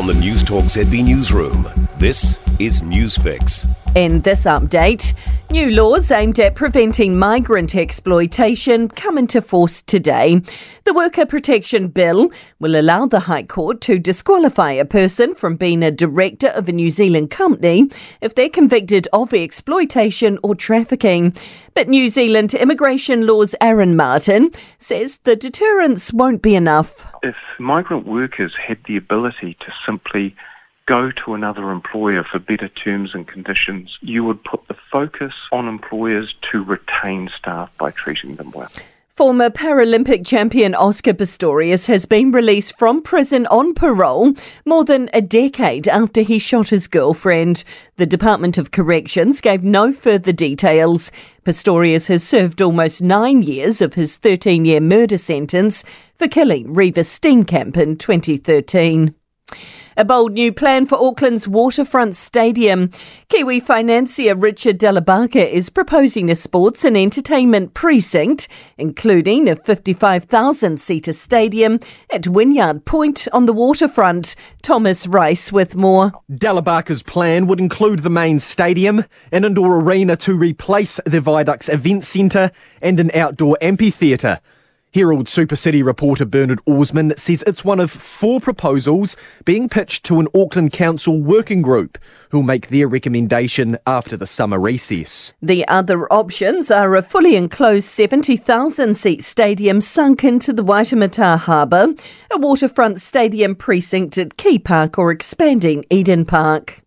From the Newstalk ZB Newsroom, this is Newsfix. In this update, new laws aimed at preventing migrant exploitation come into force today. The Worker Protection Bill will allow the High Court to disqualify a person from being a director of a New Zealand company if they're convicted of exploitation or trafficking. But New Zealand Immigration Law's Aaron Martin says the deterrence won't be enough. If migrant workers had the ability to simply go to another employer for better terms and conditions, you would put the focus on employers to retain staff by treating them well. Former Paralympic champion Oscar Pistorius has been released from prison on parole more than a decade after he shot his girlfriend. The Department of Corrections gave no further details. Pistorius has served almost nine years of his 13 year murder sentence for killing Reeva Steenkamp in 2013. A bold new plan for Auckland's waterfront stadium. Kiwi financier Richard Dellabarca is proposing a sports and entertainment precinct, including a 55,000 seater stadium at Wynyard Point on the waterfront. Thomas Rice with more. Dellabarca's plan would include the main stadium, an indoor arena to replace the Viaduct Events Centre, and an outdoor amphitheatre. Herald Super City reporter Bernard Orsman says it's one of four proposals being pitched to an Auckland Council working group who'll make their recommendation after the summer recess. The other options are a fully enclosed 70,000 seat stadium sunk into the Waitemata Harbour, a waterfront stadium precinct at Quay Park or expanding Eden Park.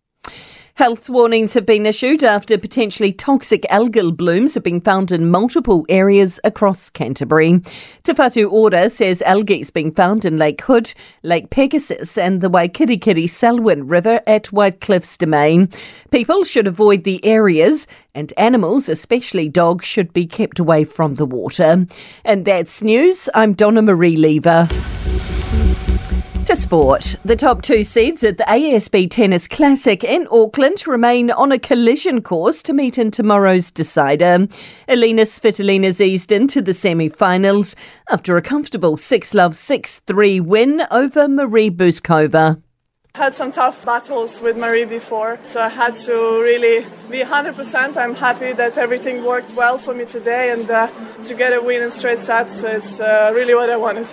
Health warnings have been issued after potentially toxic algal blooms have been found in multiple areas across Canterbury. Te Whatu Ora says algae is being found in Lake Hood, Lake Pegasus, and the Waikirikiri Selwyn River at White Cliffs Domain. People should avoid the areas, and animals, especially dogs, should be kept away from the water. And that's news. I'm Donna Marie Lever. Sport, the top two seeds at the ASB Tennis Classic in Auckland remain on a collision course to meet in tomorrow's decider. Elina Svitolina's eased into the semi-finals after a comfortable 6-love 6-3 win over Marie Bouzkova had some tough battles with Marie before, so I had to really be 100%. I'm happy that everything worked well for me today, and uh, to get a win in straight sets, it's uh, really what I wanted.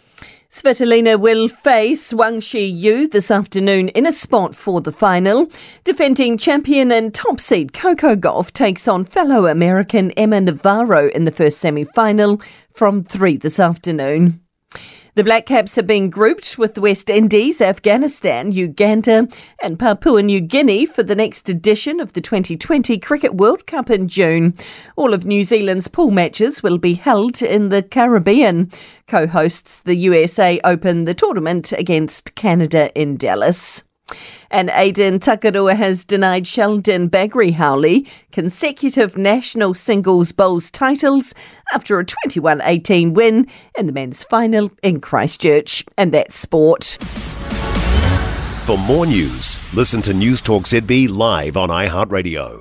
Svitolina will face Wang Xiyu this afternoon in a spot for the final. Defending champion and top seed Coco Gauff takes on fellow American Emma Navarro in the first semi final from 3 this afternoon. The Black Caps have been grouped with the West Indies, Afghanistan, Uganda, and Papua New Guinea for the next edition of the 2020 Cricket World Cup in June. All of New Zealand's pool matches will be held in the Caribbean. Co hosts the USA open the tournament against Canada in Dallas. And Aidan Takarua has denied Sheldon Bagrie-Howley consecutive national singles bowls titles after a 21 18 win in the men's final in Christchurch. And that's sport. For more news, listen to Newstalk ZB live on iHeartRadio.